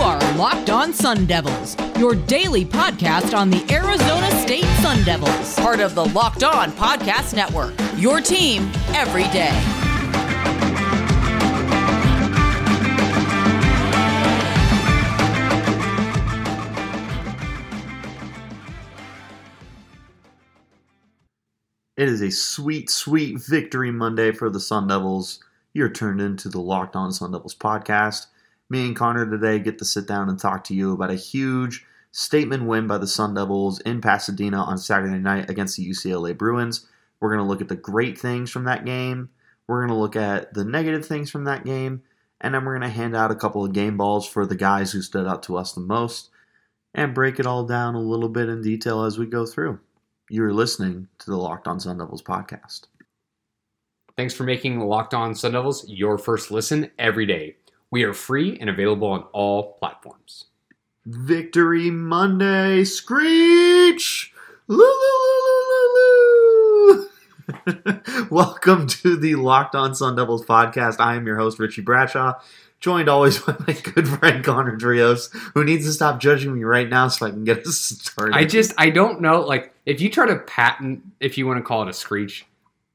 are Locked On Sun Devils, your daily podcast on the Arizona State Sun Devils, part of the Locked On Podcast Network. Your team every day. It is a sweet, sweet victory Monday for the Sun Devils. You're turned into the Locked On Sun Devils podcast. Me and Connor today get to sit down and talk to you about a huge statement win by the Sun Devils in Pasadena on Saturday night against the UCLA Bruins. We're going to look at the great things from that game. We're going to look at the negative things from that game. And then we're going to hand out a couple of game balls for the guys who stood out to us the most and break it all down a little bit in detail as we go through. You're listening to the Locked On Sun Devils podcast. Thanks for making Locked On Sun Devils your first listen every day. We are free and available on all platforms. Victory Monday, Screech! Loo, Welcome to the Locked On Sun Devils podcast. I am your host, Richie Bradshaw, joined always by my good friend Connor Drios, who needs to stop judging me right now so I can get us started. I just, I don't know. Like, if you try to patent, if you want to call it a screech,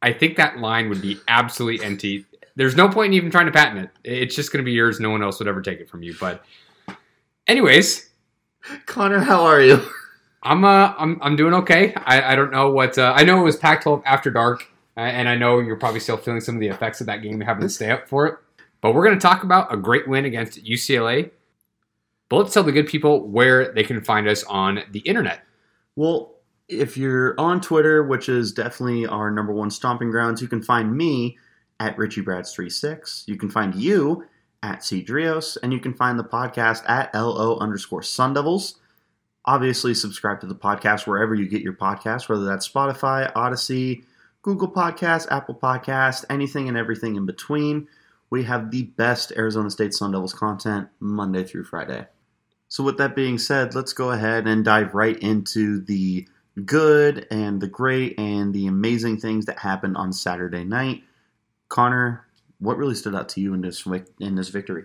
I think that line would be absolutely empty. There's no point in even trying to patent it. It's just going to be yours. No one else would ever take it from you. But, anyways, Connor, how are you? I'm uh, I'm I'm doing okay. I, I don't know what uh, I know. It was Pac-12 after dark, uh, and I know you're probably still feeling some of the effects of that game, having to stay up for it. But we're going to talk about a great win against UCLA. But let's tell the good people where they can find us on the internet. Well, if you're on Twitter, which is definitely our number one stomping grounds, you can find me at RichieBrads36. You can find you at Cedrios, and you can find the podcast at LO underscore Sun Devils. Obviously, subscribe to the podcast wherever you get your podcast, whether that's Spotify, Audacy, Google Podcast, Apple Podcast, anything and everything in between. We have the best Arizona State Sun Devils content Monday through Friday. So, with that being said, let's go ahead and dive right into the good and the great and the amazing things that happened on Saturday night. Connor, what really stood out to you in this in this victory?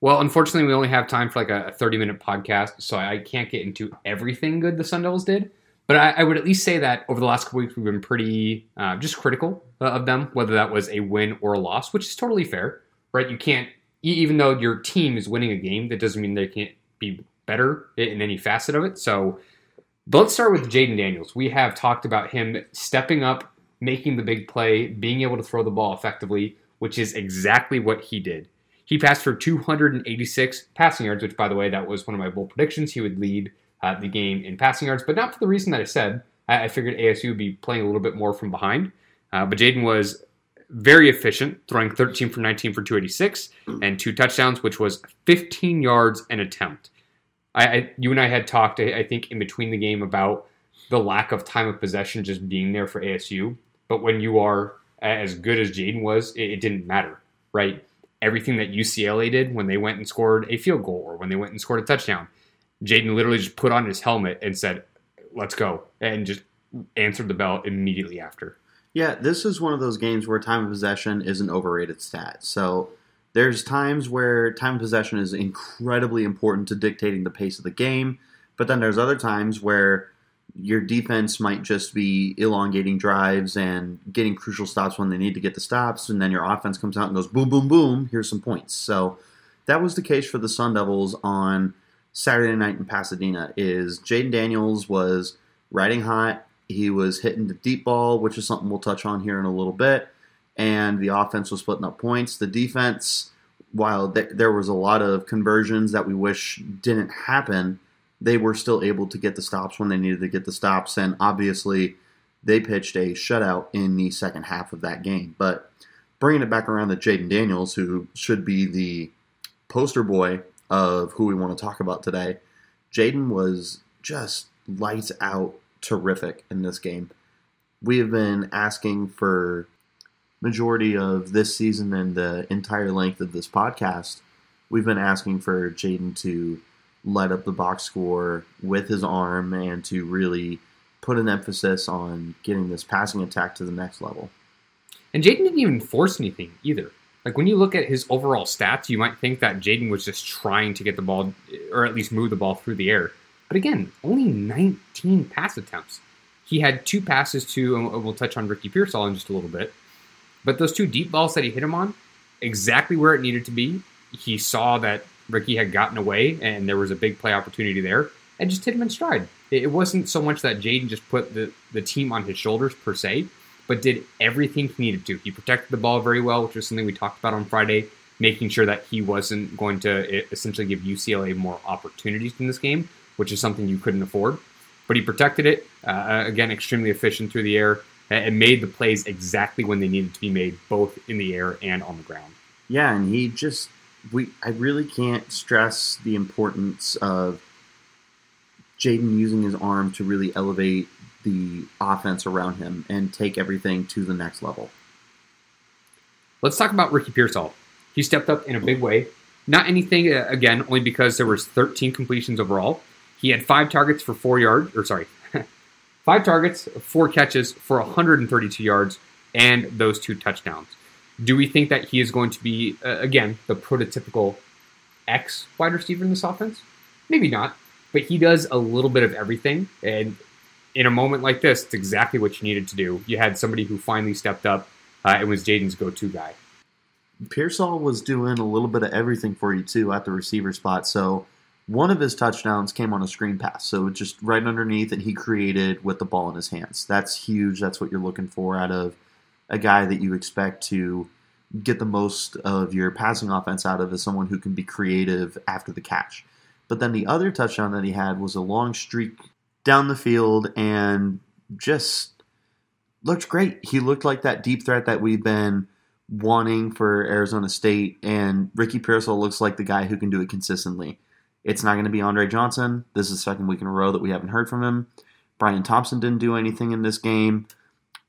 Well, unfortunately, we only have time for like a 30 minute podcast, so I can't get into everything good the Sun Devils did. But I, I would at least say that over the last couple weeks, we've been pretty uh, just critical uh, of them, whether that was a win or a loss, which is totally fair, right? You can't, even though your team is winning a game, that doesn't mean they can't be better in any facet of it. So, but let's start with Jayden Daniels. We have talked about him stepping up, making the big play, being able to throw the ball effectively, which is exactly what he did. He passed for 286 passing yards, which, by the way, that was one of my bold predictions. He would lead uh, the game in passing yards, but not for the reason that I said. I, I figured ASU would be playing a little bit more from behind. Uh, but Jayden was very efficient, throwing 13 for 19 for 286 and two touchdowns, which was 15 yards an attempt. I, I, you and I had talked, I, I think, in between the game about the lack of time of possession just being there for ASU. But when you are as good as Jayden was, it, it didn't matter, right? Everything that UCLA did when they went and scored a field goal or when they went and scored a touchdown, Jayden literally just put on his helmet and said, "Let's go," and just answered the bell immediately after. Yeah, this is one of those games where time of possession is an overrated stat. So there's times where time of possession is incredibly important to dictating the pace of the game, but then there's other times where your defense might just be elongating drives and getting crucial stops when they need to get the stops, and then your offense comes out and goes boom, boom, boom. Here's some points. So that was the case for the Sun Devils on Saturday night in Pasadena. Is Jayden Daniels was riding hot. He was hitting the deep ball, which is something we'll touch on here in a little bit. And the offense was splitting up points. The defense, while th- there was a lot of conversions that we wish didn't happen, they were still able to get the stops when they needed to get the stops. And obviously, they pitched a shutout in the second half of that game. But bringing it back around to Jayden Daniels, who should be the poster boy of who we want to talk about today, Jayden was just lights out terrific in this game. We have been asking for majority of this season and the entire length of this podcast, we've been asking for Jayden to light up the box score with his arm and to really put an emphasis on getting this passing attack to the next level. And Jayden didn't even force anything either. Like when you look at his overall stats, you might think that Jayden was just trying to get the ball, or at least move the ball through the air. But again, only 19 pass attempts. He had two passes to, and we'll touch on Ricky Pearsall in just a little bit. But those two deep balls that he hit him on, exactly where it needed to be. He saw that Ricky had gotten away, and there was a big play opportunity there, and just hit him in stride. It wasn't so much that Jayden just put the, the team on his shoulders per se, but did everything he needed to. He protected the ball very well, which was something we talked about on Friday, making sure that he wasn't going to essentially give UCLA more opportunities in this game, which is something you couldn't afford. But he protected it, uh, again, extremely efficient through the air, and made the plays exactly when they needed to be made, both in the air and on the ground. Yeah, and he just, we, I really can't stress the importance of Jayden using his arm to really elevate the offense around him and take everything to the next level. Let's talk about Ricky Pearsall. He stepped up in a big way. Not anything uh, again, only because there was 13 completions overall. He had five targets for four yards, or sorry, five targets, four catches for 132 yards, and those two touchdowns. Do we think that he is going to be uh, again the prototypical X wide receiver in this offense? Maybe not, but he does a little bit of everything, and in a moment like this, it's exactly what you needed to do. You had somebody who finally stepped up uh, and was Jayden's go-to guy. Pearsall was doing a little bit of everything for you too at the receiver spot. So one of his touchdowns came on a screen pass, so just right underneath, and he created with the ball in his hands. That's huge. That's what you're looking for out of a guy that you expect to get the most of your passing offense out of is someone who can be creative after the catch. But then the other touchdown that he had was a long streak down the field and just looked great. He looked like that deep threat that we've been wanting for Arizona State, and Ricky Pearsall looks like the guy who can do it consistently. It's not going to be Andre Johnson. This is the second week in a row that we haven't heard from him. Bryan Thompson didn't do anything in this game.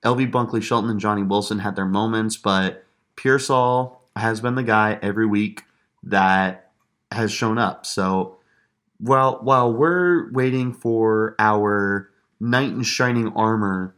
LV Bunkley Shelton and Johnny Wilson had their moments, but Pearsall has been the guy every week that has shown up. So while while we're waiting for our knight in shining armor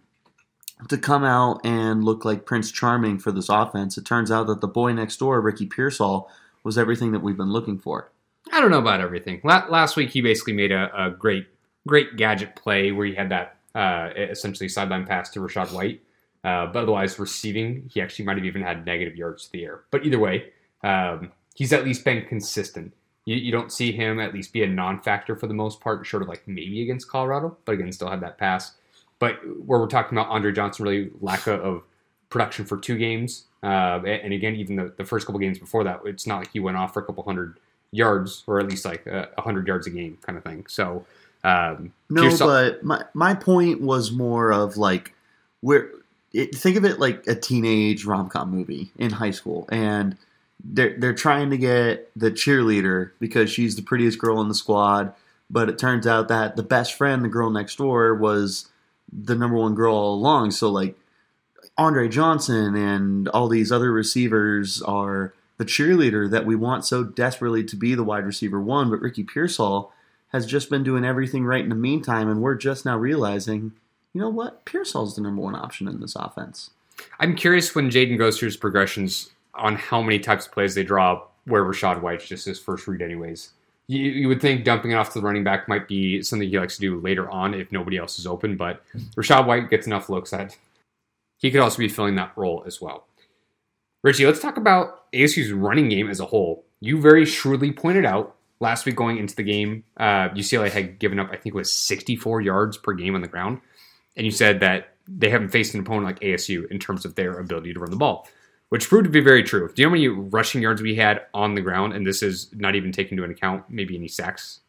to come out and look like Prince Charming for this offense, it turns out that the boy next door, Ricky Pearsall, was everything that we've been looking for. I don't know about everything. last week, he basically made a, a great, great gadget play where he had that uh, essentially sideline pass to Rachaad White. Uh, but otherwise, receiving, he actually might have even had negative yards to the air. But either way, um, he's at least been consistent. You, you don't see him at least be a non-factor for the most part, short of like maybe against Colorado, but again, still had that pass. But where we're talking about Andre Johnson, really lack of production for two games, uh, and again, even the, the first couple games before that, it's not like he went off for a couple hundred yards, or at least like a hundred yards a game kind of thing. So um, no, but my my point was more of like where it, think of it like a teenage rom com movie in high school, and they're they're trying to get the cheerleader because she's the prettiest girl in the squad, but it turns out that the best friend, the girl next door, was the number one girl all along. So like Andre Johnson and all these other receivers are the cheerleader that we want so desperately to be the wide receiver one, but Ricky Pearsall has just been doing everything right in the meantime, and we're just now realizing, you know what, Pearsall's the number one option in this offense. I'm curious when Jayden goes through his progressions on how many types of plays they draw where Rachaad White's just his first read, anyways. You, you, would think dumping it off to the running back might be something he likes to do later on if nobody else is open, but Rachaad White gets enough looks that he could also be filling that role as well. Richie, let's talk about ASU's running game as a whole. You very shrewdly pointed out last week going into the game, uh, UCLA had given up, I think it was 64 yards per game on the ground. And you said that they haven't faced an opponent like ASU in terms of their ability to run the ball which proved to be very true. Do you know how many rushing yards we had on the ground? And this is not even taking into account maybe any sacks.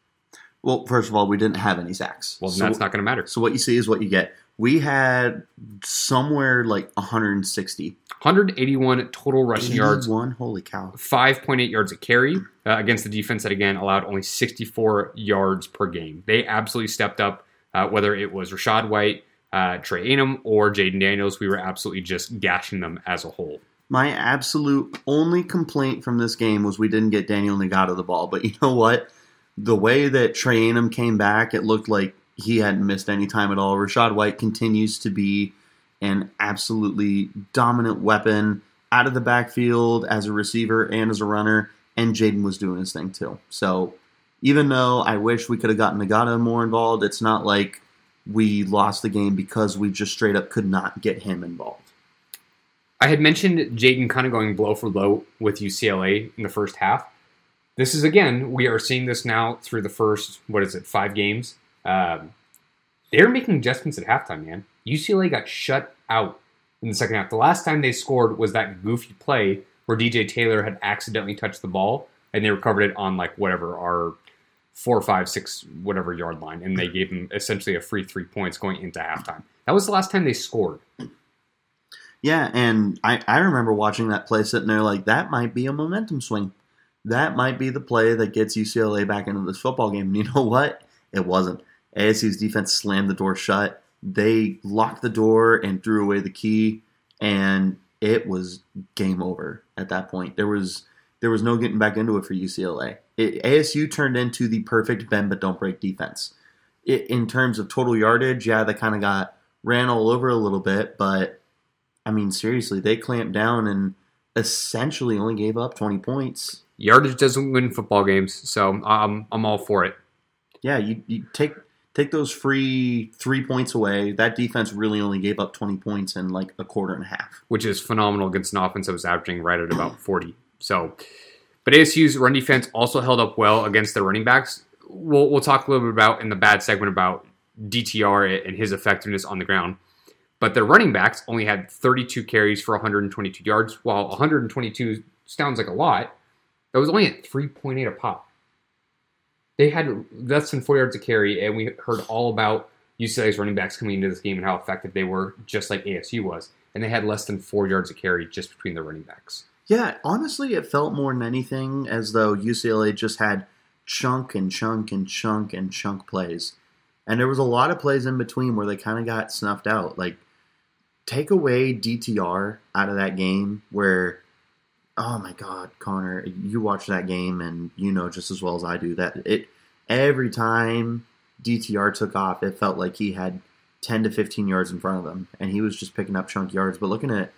Well, first of all, we didn't have any sacks. Well, so, that's not going to matter. So what you see is what you get. We had somewhere like 160. 181 total rushing yards. One, holy cow. 5.8 yards a carry uh, against the defense that, again, allowed only 64 yards per game. They absolutely stepped up, uh, whether it was Rachaad White, uh, Trayanum, or Jayden Daniels. We were absolutely just gashing them as a whole. My absolute only complaint from this game was we didn't get Daniyel Ngata the ball. But you know what? The way that Trayanum came back, it looked like he hadn't missed any time at all. Rachaad White continues to be an absolutely dominant weapon out of the backfield as a receiver and as a runner, and Jayden was doing his thing too. So even though I wish we could have gotten Ngata more involved, it's not like we lost the game because we just straight up could not get him involved. I had mentioned Jayden kind of going blow for blow with UCLA in the first half. This is again, we are seeing this now through the first, what is it, five games. Um, they're making adjustments at halftime, man. UCLA got shut out in the second half. The last time they scored was that goofy play where DJ Taylor had accidentally touched the ball and they recovered it on like whatever our four, five, six, whatever yard line, and they gave him essentially a free three points going into halftime. That was the last time they scored. Yeah, and I, I remember watching that play sitting there like that might be a momentum swing. That might be the play that gets UCLA back into this football game. And you know what? It wasn't. ASU's defense slammed the door shut. They locked the door and threw away the key, and it was game over at that point. There was there was no getting back into it for UCLA. It, ASU turned into the perfect bend but don't break defense. It, in terms of total yardage, yeah, they kind of got ran all over a little bit, but I mean, seriously, they clamped down and essentially only gave up 20 points. Yardage doesn't win football games, so I'm I'm all for it. Yeah, you, you take take those free three points away. That defense really only gave up 20 points in like a quarter and a half, which is phenomenal against an offense that was averaging right at about 40. So, but ASU's run defense also held up well against the running backs. We'll, we'll talk a little bit about in the bad segment about DTR and his effectiveness on the ground. But their running backs only had 32 carries for 122 yards, while 122 sounds like a lot. That was only at 3.8 a pop. They had less than four yards of carry, and we heard all about UCLA's running backs coming into this game and how effective they were, just like ASU was. And they had less than four yards of carry just between the running backs. Yeah, honestly, it felt more than anything as though UCLA just had chunk and chunk and chunk and chunk plays. And there was a lot of plays in between where they kind of got snuffed out. Like, take away DTR out of that game where, oh my God, Connor, you watch that game and you know just as well as I do that it every time DTR took off, it felt like he had 10 to 15 yards in front of him and he was just picking up chunk yards. But looking at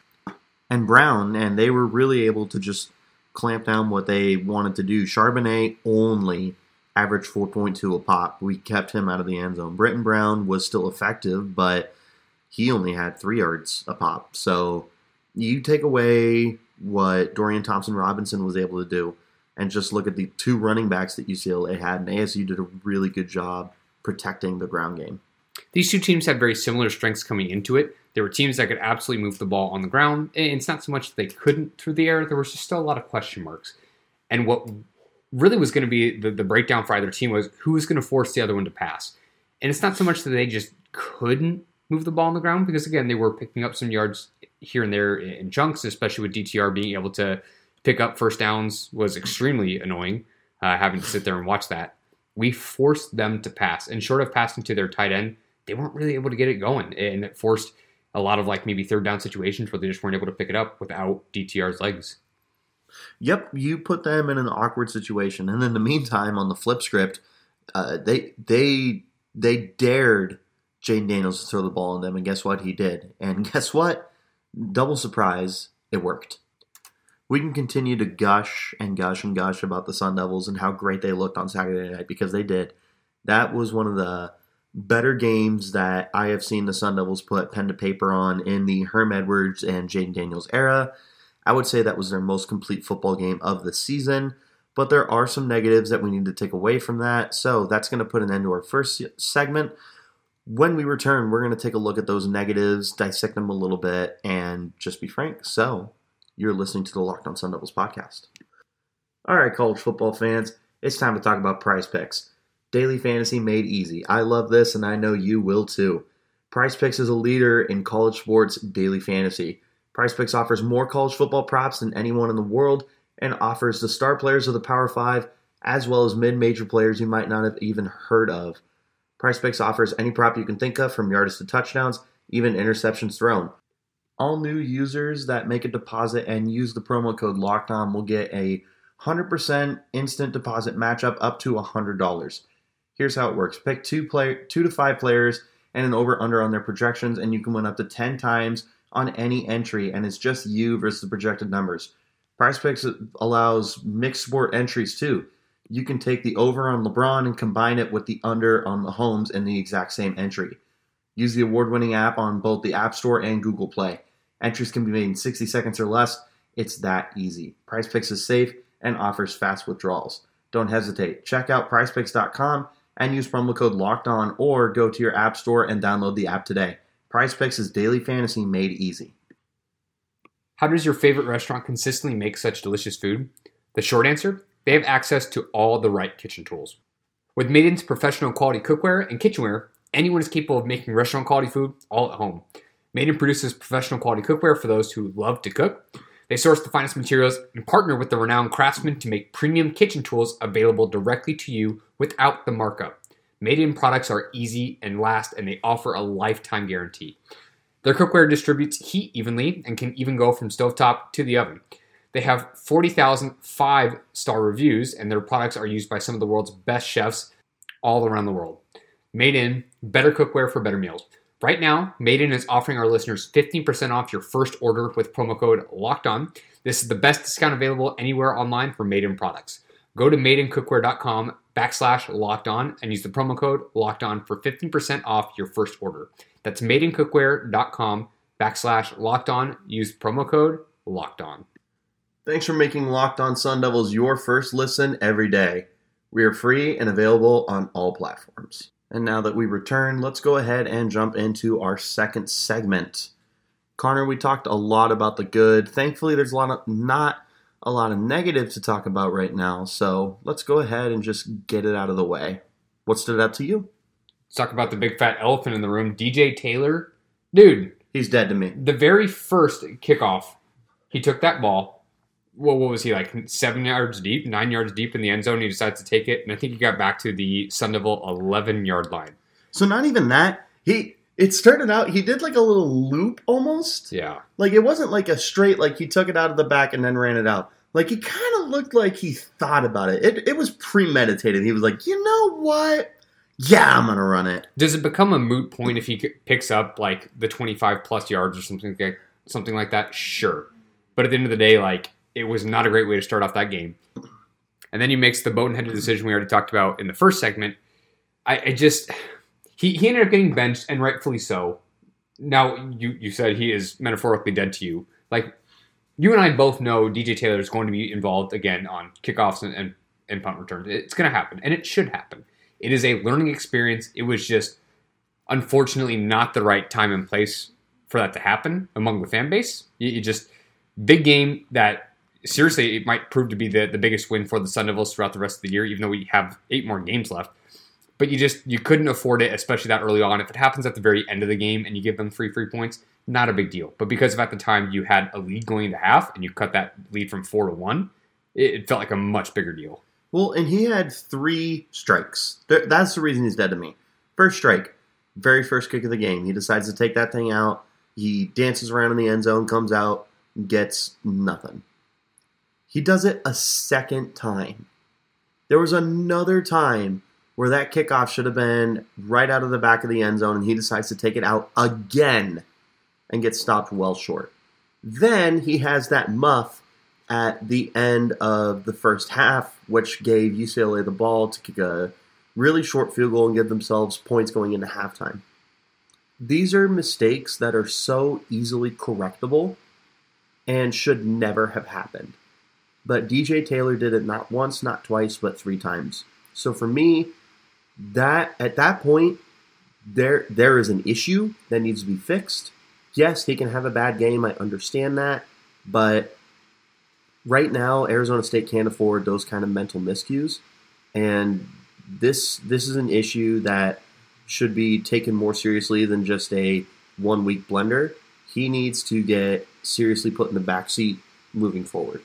and Brown, and they were really able to just clamp down what they wanted to do. Charbonnet only averaged 4.2 a pop. We kept him out of the end zone. Brittain Brown was still effective, but he only had three yards a pop. So you take away what Dorian Thompson Robinson was able to do and just look at the two running backs that UCLA had, and ASU did a really good job protecting the ground game. These two teams had very similar strengths coming into it. There were teams that could absolutely move the ball on the ground. And it's not so much that they couldn't through the air, there was just still a lot of question marks. And what really was going to be the, the breakdown for either team was who was going to force the other one to pass. And it's not so much that they just couldn't move the ball on the ground, because again, they were picking up some yards here and there in chunks, especially with DTR being able to pick up first downs was extremely annoying, uh, having to sit there and watch that. We forced them to pass. And short of passing to their tight end, they weren't really able to get it going. And it forced a lot of like maybe third down situations where they just weren't able to pick it up without DTR's legs. Yep, you put them in an awkward situation, and in the meantime, on the flip script, uh, they they they dared Jayden Daniels to throw the ball on them, and guess what? He did, and guess what? Double surprise, it worked. We can continue to gush and gush and gush about the Sun Devils and how great they looked on Saturday night because they did. That was one of the better games that I have seen the Sun Devils put pen to paper on in the Herm Edwards and Jayden Daniels era. I would say that was their most complete football game of the season, but there are some negatives that we need to take away from that. So that's going to put an end to our first segment. When we return, we're going to take a look at those negatives, dissect them a little bit, and just be frank. So you're listening to the Locked On Sun Devils podcast. All right, college football fans, it's time to talk about prize picks. Daily fantasy made easy. I love this, and I know you will too. Prize Picks is a leader in college sports daily fantasy. Prize Picks offers more college football props than anyone in the world and offers the star players of the Power 5 as well as mid major players you might not have even heard of. Prize Picks offers any prop you can think of from yards to touchdowns, even interceptions thrown. All new users that make a deposit and use the promo code LOCKEDON will get a 100% instant deposit matchup up to $100. Here's how it works: pick two play, two to five players, and an over/under on their projections, and you can win up to ten times on any entry, and it's just you versus the projected numbers. Prize Picks allows mixed sport entries too. You can take the over on LeBron and combine it with the under on the Mahomes in the exact same entry. Use the award winning app on both the App Store and Google Play. Entries can be made in 60 seconds or less. It's that easy. Prize Picks is safe and offers fast withdrawals. Don't hesitate. Check out prizepicks.com and use promo code locked on or go to your app store and download the app today. Prize Picks is daily fantasy made easy. How does your favorite restaurant consistently make such delicious food? The short answer they have access to all the right kitchen tools. With Made In's professional quality cookware and kitchenware, anyone is capable of making restaurant quality food all at home. Made In produces professional quality cookware for those who love to cook. They source the finest materials and partner with the renowned craftsmen to make premium kitchen tools available directly to you without the markup. Made In products are easy and last, and they offer a lifetime guarantee. Their cookware distributes heat evenly and can even go from stovetop to the oven. They have 40,000 five star reviews, and their products are used by some of the world's best chefs all around the world. Made In, better cookware for better meals. Right now, Made In is offering our listeners 15% off your first order with promo code Locked On. This is the best discount available anywhere online for Made In products. Go to madeincookware.com backslash locked on and use the promo code locked on for 15% off your first order. That's madeincookware.com backslash locked on. Use promo code locked on. Thanks for making Locked On Sun Devils your first listen every day. We are free and available on all platforms. And now that we return, let's go ahead and jump into our second segment. Connor, we talked a lot about the good. Thankfully, there's a lot of not a lot of negative to talk about right now. So let's go ahead and just get it out of the way. What stood out to you? Let's talk about the big fat elephant in the room, DJ Taylor. Dude, he's dead to me. The very first kickoff, he took that ball, well, what was he like seven yards deep, nine yards deep in the end zone? He decides to take it, and I think he got back to the Sun Devil eleven yard line. So not even that. He it started out. He did like a little loop almost. Yeah. Like it wasn't like a straight. Like he took it out of the back and then ran it out. Like he kind of looked like he thought about it. It it was premeditated. He was like, you know what? Yeah, I'm gonna run it. Does it become a moot point if he picks up like the 25 plus yards or something like something like that? Sure. But at the end of the day, like it was not a great way to start off that game. And then he makes the boneheaded decision we already talked about in the first segment. I, I just he, he ended up getting benched and rightfully so. Now you you said he is metaphorically dead to you. Like you and I both know DJ Taylor is going to be involved again on kickoffs and, and, and punt returns. It's going to happen, and it should happen. It is a learning experience. It was just unfortunately not the right time and place for that to happen among the fan base. You, you just big game that seriously, it might prove to be the, the biggest win for the Sun Devils throughout the rest of the year, even though we have eight more games left. But you just you couldn't afford it, especially that early on. If it happens at the very end of the game and you give them three free points, not a big deal. But because of at the time you had a lead going into half and you cut that lead from four to one, it, it felt like a much bigger deal. Well, and he had three strikes. That's the reason he's dead to me. First strike, very first kick of the game. He decides to take that thing out. He dances around in the end zone, comes out, gets nothing. He does it a second time. There was another time where that kickoff should have been right out of the back of the end zone, and he decides to take it out again and gets stopped well short. Then he has that muff at the end of the first half, which gave UCLA the ball to kick a really short field goal and give themselves points going into halftime. These are mistakes that are so easily correctable and should never have happened. But DJ Taylor did it not once, not twice, but three times. So for me, that at that point, there there is an issue that needs to be fixed. Yes, he can have a bad game. I understand that, but right now, Arizona State can't afford those kind of mental miscues, and this this is an issue that should be taken more seriously than just a one week blender. He needs to get seriously put in the back seat moving forward.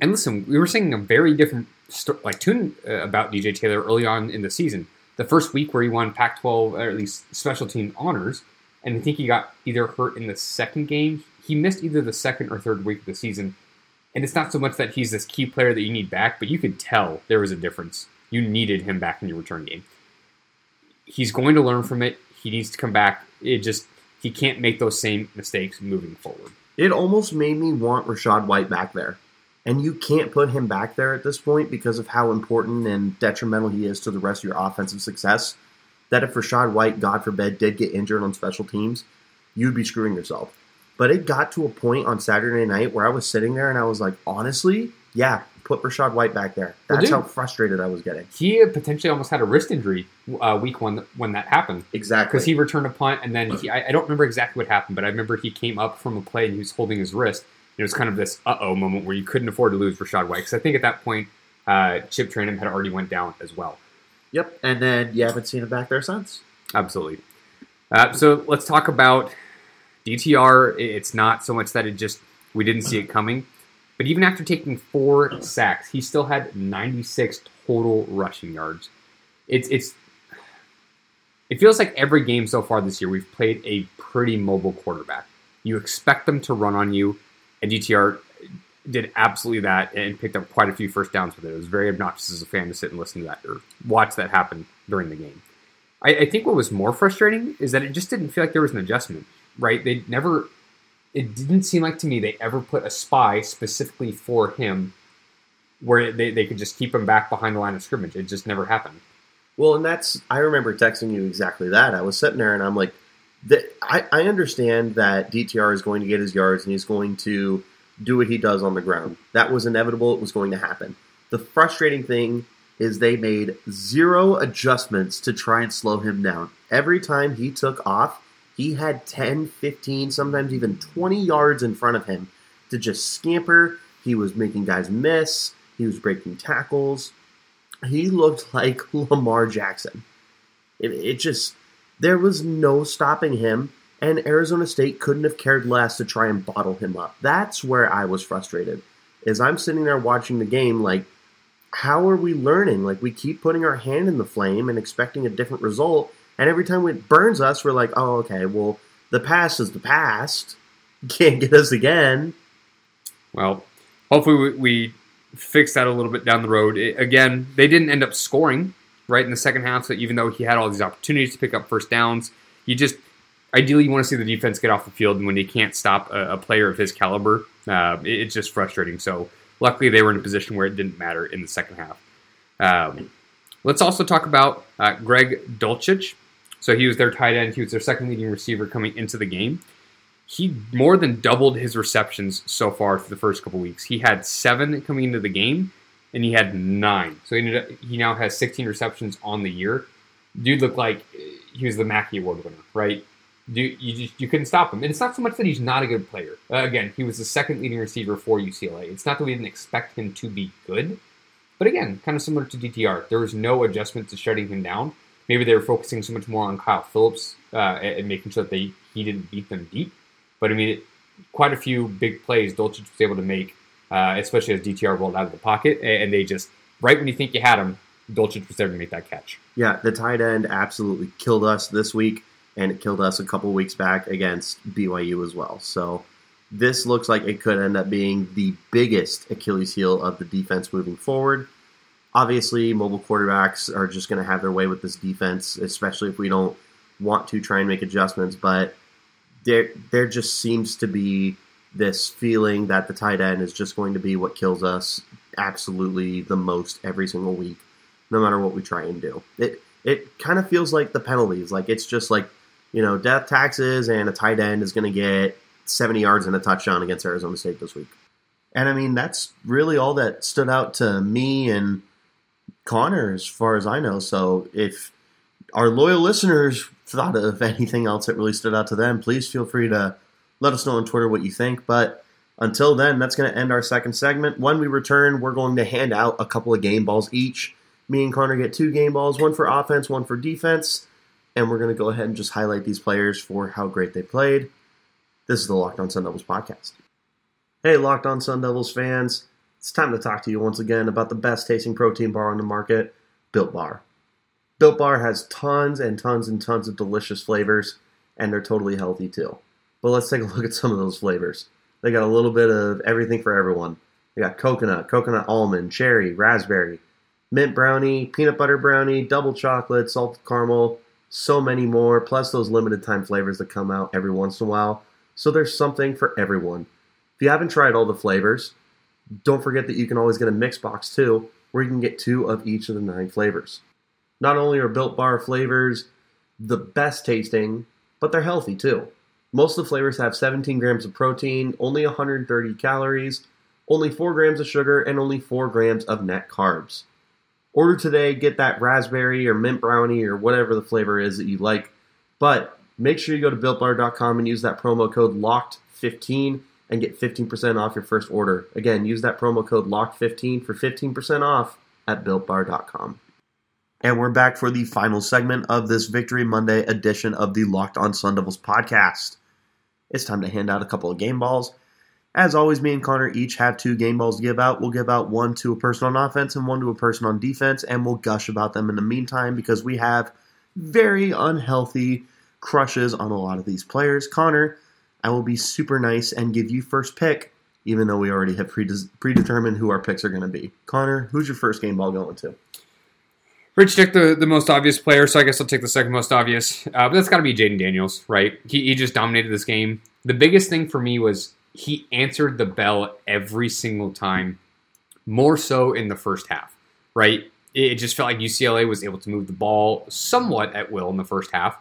And listen, we were singing a very different st- like tune uh, about DJ Taylor early on in the season. The first week where he won Pac-12 or at least special team honors, and I think he got either hurt in the second game. He missed either the second or third week of the season. And it's not so much that he's this key player that you need back, but you could tell there was a difference. You needed him back in your return game. He's going to learn from it. He needs to come back. It just he can't make those same mistakes moving forward. It almost made me want Rachaad White back there. And you can't put him back there at this point because of how important and detrimental he is to the rest of your offensive success. That if Rachaad White, God forbid, did get injured on special teams, you'd be screwing yourself. But it got to a point on Saturday night where I was sitting there and I was like, honestly, yeah, put Rachaad White back there. That's well, how frustrated I was getting. He potentially almost had a wrist injury uh, week one when that happened. Exactly. Because he returned a punt and then he, I, I, don't remember exactly what happened, but I remember he came up from a play and he was holding his wrist. It was kind of this uh oh moment where you couldn't afford to lose Rachaad White because I think at that point uh, Chip Trayanum had already went down as well. Yep, and then you haven't seen him back there since. Absolutely. Uh, so let's talk about DTR. It's not so much that it just we didn't see it coming, but even after taking four sacks, he still had 96 total rushing yards. It's it's it feels like every game so far this year we've played a pretty mobile quarterback. You expect them to run on you, and DTR did absolutely that and picked up quite a few first downs with it. It was very obnoxious as a fan to sit and listen to that or watch that happen during the game. I, I think what was more frustrating is that it just didn't feel like there was an adjustment, right? They never, it didn't seem like to me they ever put a spy specifically for him where they, they could just keep him back behind the line of scrimmage. It just never happened. Well, and that's, I remember texting you exactly that. I was sitting there and I'm like, the, I, I understand that DTR is going to get his yards and he's going to do what he does on the ground. That was inevitable. It was going to happen. The frustrating thing is they made zero adjustments to try and slow him down. Every time he took off, he had 10, 15, sometimes even 20 yards in front of him to just scamper. He was making guys miss. He was breaking tackles. He looked like Lamar Jackson. It, it just, there was no stopping him and Arizona State couldn't have cared less to try and bottle him up. That's where I was frustrated. Is I'm sitting there watching the game like how are we learning? Like we keep putting our hand in the flame and expecting a different result, and every time it burns us, we're like, "Oh, okay, well, the past is the past. Can't get us again." Well, hopefully we, we fix that a little bit down the road. It, again, they didn't end up scoring right in the second half, so even though he had all these opportunities to pick up first downs, you just ideally you want to see the defense get off the field, and when they can't stop a, a player of his caliber, uh, it, it's just frustrating. So luckily, they were in a position where it didn't matter in the second half. Um, let's also talk about uh, Greg Dulcich. So he was their tight end. He was their second leading receiver coming into the game. He more than doubled his receptions so far for the first couple weeks. He had seven coming into the game, and he had nine. So he, up, he now has 16 receptions on the year. Dude looked like he was the Mackey Award winner, right? you, you just you couldn't stop him. And it's not so much that he's not a good player. Uh, again, he was the second leading receiver for UCLA. It's not that we didn't expect him to be good, but again, kind of similar to DTR, there was no adjustment to shutting him down. Maybe they were focusing so much more on Kyle Philips uh, and making sure that they he didn't beat them deep. But I mean, it, quite a few big plays Dulcich was able to make, uh, especially as DTR rolled out of the pocket, and they just right when you think you had him, Dulcich was there to make that catch. Yeah, the tight end absolutely killed us this week and it killed us a couple weeks back against BYU as well. So this looks like it could end up being the biggest Achilles heel of the defense moving forward. Obviously, mobile quarterbacks are just going to have their way with this defense, especially if we don't want to try and make adjustments. But there, there just seems to be this feeling that the tight end is just going to be what kills us absolutely the most every single week, no matter what we try and do. It it kind of feels like the penalties, like it's just like you know, death taxes and a tight end is going to get 70 yards and a touchdown against Arizona State this week. And I mean, that's really all that stood out to me and Connor, as far as I know. So if our loyal listeners thought of anything else that really stood out to them, please feel free to let us know on Twitter what you think. But until then, that's going to end our second segment. When we return, we're going to hand out a couple of game balls each. Me and Connor get two game balls, one for offense, one for defense and we're going to go ahead and just highlight these players for how great they played. This is the Locked On Sun Devils podcast. Hey, Locked On Sun Devils fans. It's time to talk to you once again about the best tasting protein bar on the market, Built Bar. Built Bar has tons and tons and tons of delicious flavors, and they're totally healthy too. But let's take a look at some of those flavors. They got a little bit of everything for everyone. They got coconut, coconut almond, cherry, raspberry, mint brownie, peanut butter brownie, double chocolate, salted caramel, so many more, plus those limited time flavors that come out every once in a while. So there's something for everyone. If you haven't tried all the flavors, don't forget that you can always get a mix box too, where you can get two of each of the nine flavors. Not only are Built Bar flavors the best tasting, but they're healthy too. Most of the flavors have 17 grams of protein, only 130 calories, only 4 grams of sugar, and only 4 grams of net carbs. Order today, get that raspberry or mint brownie or whatever the flavor is that you like. But make sure you go to builtbar.com and use that promo code LOCKED15 and get 15% off your first order. Again, use that promo code LOCKED15 for 15% off at builtbar.com. And we're back for the final segment of this Victory Monday edition of the Locked on Sun Devils podcast. It's time to hand out a couple of game balls. As always, me and Connor each have two game balls to give out. We'll give out one to a person on offense and one to a person on defense, and we'll gush about them in the meantime because we have very unhealthy crushes on a lot of these players. Connor, I will be super nice and give you first pick, even though we already have predetermined who our picks are going to be. Connor, who's your first game ball going to? Rich took the, the most obvious player, so I guess I'll take the second most obvious. Uh, but that's got to be Jayden Daniels, right? He, he just dominated this game. The biggest thing for me was he answered the bell every single time, more so in the first half, right? It just felt like UCLA was able to move the ball somewhat at will in the first half,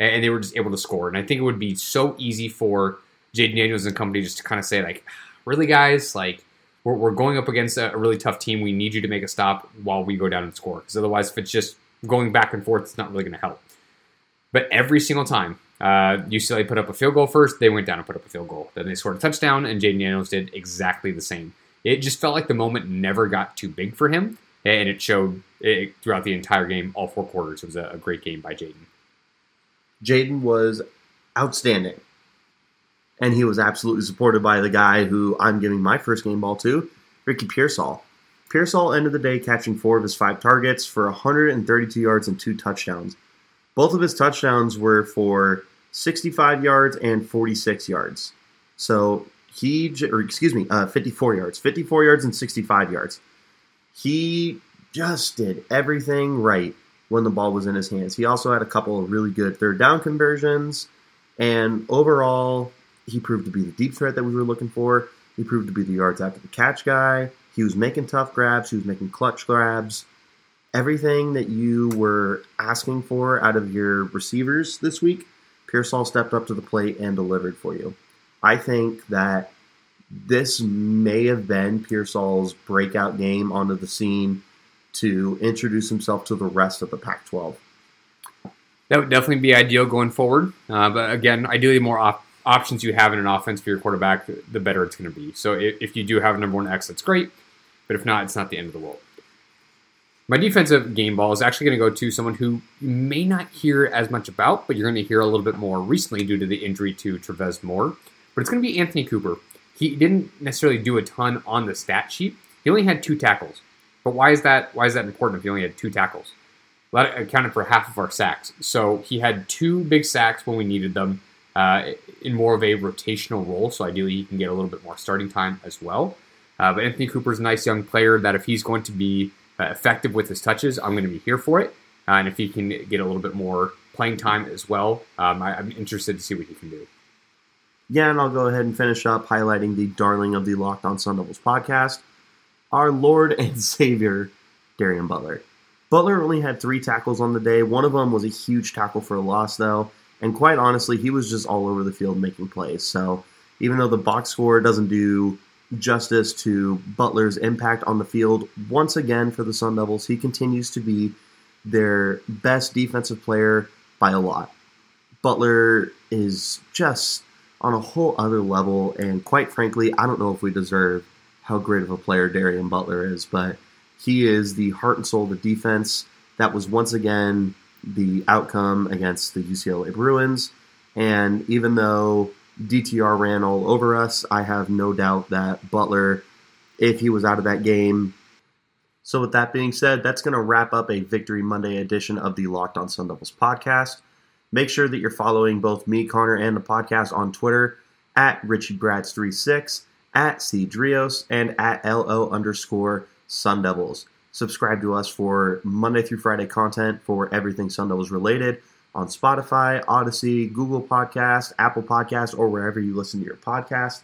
and they were just able to score. And I think it would be so easy for Jayden Daniels and company just to kind of say, like, really, guys, like, we're, we're going up against a, really tough team. We need you to make a stop while we go down and score. Because otherwise, if it's just going back and forth, it's not really going to help. But every single time, uh, UCLA put up a field goal first, they went down and put up a field goal. Then they scored a touchdown, and Jayden Daniels did exactly the same. It just felt like the moment never got too big for him, and it showed it, throughout the entire game, all four quarters. It was a, a great game by Jayden. Jayden was outstanding and he was absolutely supported by the guy who I'm giving my first game ball to, Ricky Pearsall. Pearsall ended the day catching four of his five targets for 132 yards and two touchdowns. Both of his touchdowns were for 65 yards and 46 yards. So he, or excuse me, uh, 54 yards, 54 yards and 65 yards. He just did everything right when the ball was in his hands. He also had a couple of really good third down conversions, and overall, he proved to be the deep threat that we were looking for. He proved to be the yards after the catch guy. He was making tough grabs. He was making clutch grabs. Everything that you were asking for out of your receivers this week, Pearsall stepped up to the plate and delivered for you. I think that this may have been Pearsall's breakout game onto the scene to introduce himself to the rest of the Pac 12. That would definitely be ideal going forward. Uh, but again, ideally more off options you have in an offense for your quarterback, the better it's going to be. So if, you do have a number one X, that's great. But if not, it's not the end of the world. My defensive game ball is actually going to go to someone who may not hear as much about, but you're going to hear a little bit more recently due to the injury to Travez Moore. But it's going to be Anthony Cooper. He didn't necessarily do a ton on the stat sheet. He only had two tackles. But why is that? Why is that important if he only had two tackles? That accounted for half of our sacks. So he had two big sacks when we needed them uh, in more of a rotational role. So ideally, he can get a little bit more starting time as well. Uh, but Anthony Cooper's a nice young player that if he's going to be uh, effective with his touches, I'm going to be here for it. Uh, and if he can get a little bit more playing time as well, um, I, am interested to see what he can do. Yeah, and I'll go ahead and finish up highlighting the darling of the Locked On Sun Devils podcast, our Lord and Savior, Darien Butler. Butler only had three tackles on the day. One of them was a huge tackle for a loss, though. And quite honestly, he was just all over the field making plays. So even though the box score doesn't do justice to Butler's impact on the field, once again for the Sun Devils, he continues to be their best defensive player by a lot. Butler is just on a whole other level, and quite frankly, I don't know if we deserve how great of a player Darien Butler is, but he is the heart and soul of the defense. That was once again the outcome against the UCLA Bruins. And even though DTR ran all over us, I have no doubt that Butler, if he was out of that game. So, with that being said, that's going to wrap up a Victory Monday edition of the Locked on Sun Devils podcast. Make sure that you're following both me, Connor, and the podcast on Twitter at RichieBrads36, at Cedrios, and at LO underscore Sun Devils. Subscribe to us for Monday through Friday content for everything Sun Devils related on Spotify, Audacy, Google Podcast, Apple Podcast, or wherever you listen to your podcast.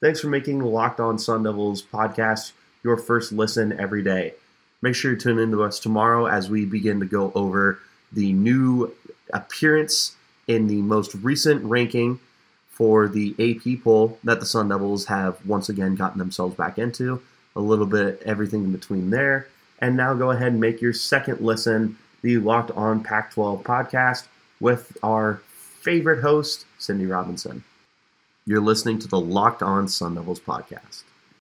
Thanks for making Locked On Sun Devils podcast your first listen every day. Make sure you tune in to us tomorrow as we begin to go over the new appearance in the most recent ranking for the AP poll that the Sun Devils have once again gotten themselves back into. A little bit everything in between there. And now go ahead and make your second listen, the Locked On Pac 12 podcast, with our favorite host, Cindy Robinson. You're listening to the Locked On Sun Devils podcast.